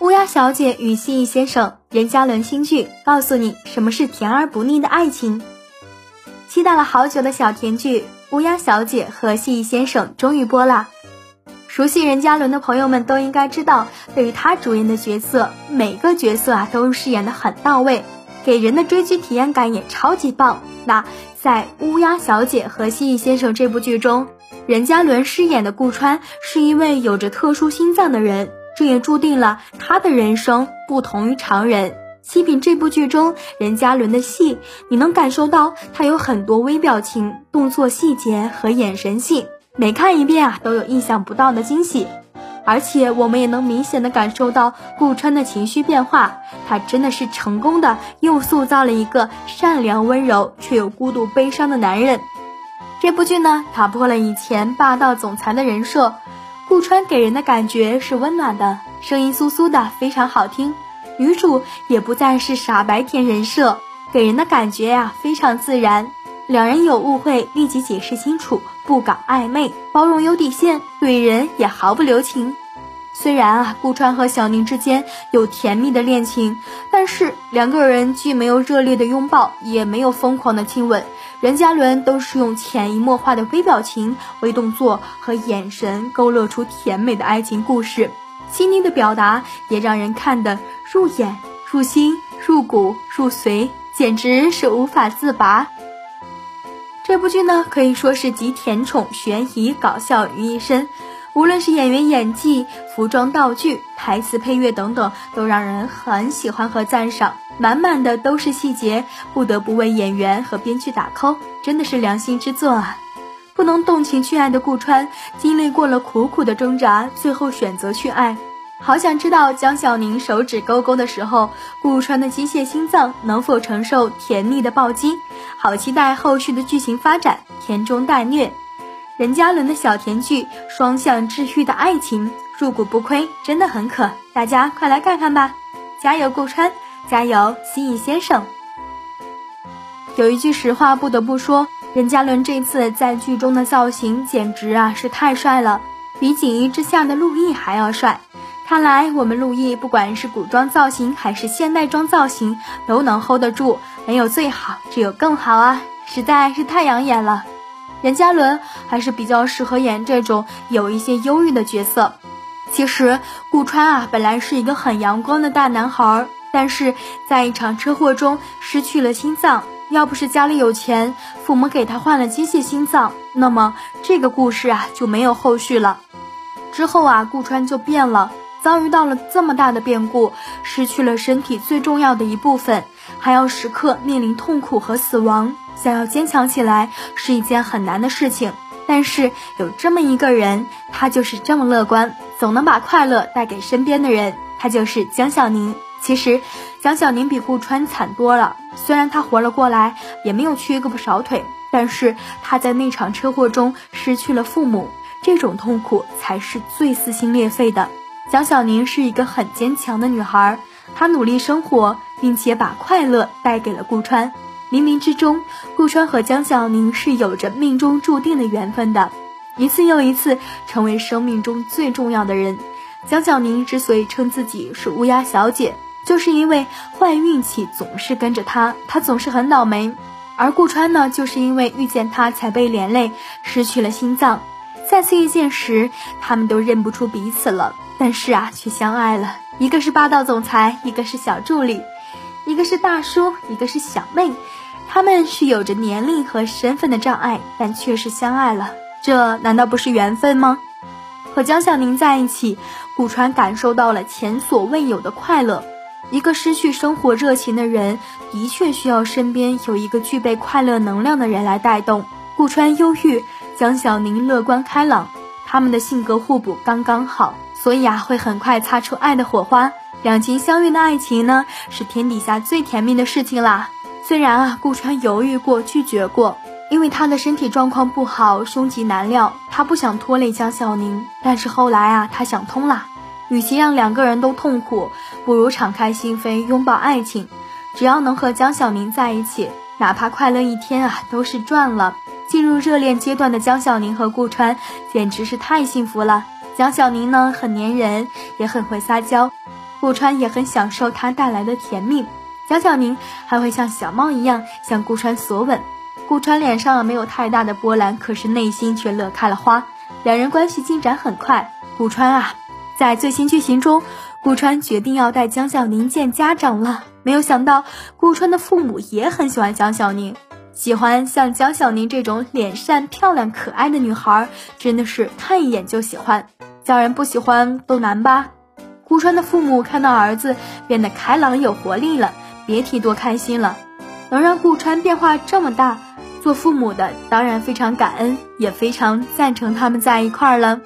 乌鸦小姐与蜥蜴先生，任嘉伦新剧，告诉你什么是甜而不腻的爱情。期待了好久的小甜剧《乌鸦小姐和蜥蜴先生》终于播了！熟悉任嘉伦的朋友们都应该知道，对于他主演的角色，每个角色啊都饰演的很到位，给人的追剧体验感也超级棒。那在《乌鸦小姐和蜥蜴先生》这部剧中，任嘉伦饰演的顾川是一位有着特殊心脏的人。这也注定了他的人生不同于常人。细品这部剧中任嘉伦的戏，你能感受到他有很多微表情、动作细节和眼神戏，每看一遍啊都有意想不到的惊喜。而且我们也能明显的感受到顾川的情绪变化，他真的是成功的又塑造了一个善良温柔却又孤独悲伤的男人。这部剧呢，打破了以前霸道总裁的人设。顾川给人的感觉是温暖的，声音酥酥的，非常好听。女主也不再是傻白甜人设，给人的感觉呀非常自然。两人有误会立即解释清楚，不搞暧昧，包容有底线，怼人也毫不留情。虽然啊，顾川和小宁之间有甜蜜的恋情，但是两个人既没有热烈的拥抱，也没有疯狂的亲吻。任嘉伦都是用潜移默化的微表情、微动作和眼神勾勒出甜美的爱情故事，细腻的表达也让人看得入眼、入心、入骨、入髓，简直是无法自拔。这部剧呢，可以说是集甜宠、悬疑、搞笑于一身。无论是演员演技、服装道具、台词配乐等等，都让人很喜欢和赞赏，满满的都是细节，不得不为演员和编剧打 call，真的是良心之作啊！不能动情去爱的顾川，经历过了苦苦的挣扎，最后选择去爱。好想知道江小宁手指勾勾的时候，顾川的机械心脏能否承受甜蜜的暴击？好期待后续的剧情发展，甜中带虐。任嘉伦的小甜剧，双向治愈的爱情，入股不亏，真的很可，大家快来看看吧！加油顾川，加油蜥蜴先生！有一句实话不得不说，任嘉伦这次在剧中的造型简直啊是太帅了，比锦衣之下的陆毅还要帅。看来我们陆毅不管是古装造型还是现代装造型都能 hold 得住，没有最好，只有更好啊，实在是太养眼了。任嘉伦还是比较适合演这种有一些忧郁的角色。其实顾川啊，本来是一个很阳光的大男孩，但是在一场车祸中失去了心脏。要不是家里有钱，父母给他换了机械心脏，那么这个故事啊就没有后续了。之后啊，顾川就变了，遭遇到了这么大的变故，失去了身体最重要的一部分，还要时刻面临痛苦和死亡。想要坚强起来是一件很难的事情，但是有这么一个人，他就是这么乐观，总能把快乐带给身边的人，他就是江小宁。其实，江小宁比顾川惨多了，虽然他活了过来，也没有缺胳膊少腿，但是他在那场车祸中失去了父母，这种痛苦才是最撕心裂肺的。江小宁是一个很坚强的女孩，她努力生活，并且把快乐带给了顾川。冥冥之中，顾川和江小宁是有着命中注定的缘分的，一次又一次成为生命中最重要的人。江小宁之所以称自己是乌鸦小姐，就是因为坏运气总是跟着她，她总是很倒霉。而顾川呢，就是因为遇见她才被连累，失去了心脏。再次遇见时，他们都认不出彼此了，但是啊，却相爱了。一个是霸道总裁，一个是小助理，一个是大叔，一个是小妹。他们是有着年龄和身份的障碍，但却是相爱了，这难道不是缘分吗？和江小宁在一起，顾川感受到了前所未有的快乐。一个失去生活热情的人，的确需要身边有一个具备快乐能量的人来带动。顾川忧郁，江小宁乐观开朗，他们的性格互补刚刚好，所以啊，会很快擦出爱的火花。两情相悦的爱情呢，是天底下最甜蜜的事情啦。虽然啊，顾川犹豫过，拒绝过，因为他的身体状况不好，凶吉难料，他不想拖累江小宁。但是后来啊，他想通了，与其让两个人都痛苦，不如敞开心扉，拥抱爱情。只要能和江小宁在一起，哪怕快乐一天啊，都是赚了。进入热恋阶段的江小宁和顾川，简直是太幸福了。江小宁呢很粘人，也很会撒娇，顾川也很享受他带来的甜蜜。江小宁还会像小猫一样向顾川索吻，顾川脸上没有太大的波澜，可是内心却乐开了花。两人关系进展很快，顾川啊，在最新剧情中，顾川决定要带江小宁见家长了。没有想到，顾川的父母也很喜欢江小宁，喜欢像江小宁这种脸善、漂亮、可爱的女孩，真的是看一眼就喜欢，叫人不喜欢都难吧。顾川的父母看到儿子变得开朗有活力了。别提多开心了，能让顾川变化这么大，做父母的当然非常感恩，也非常赞成他们在一块儿了。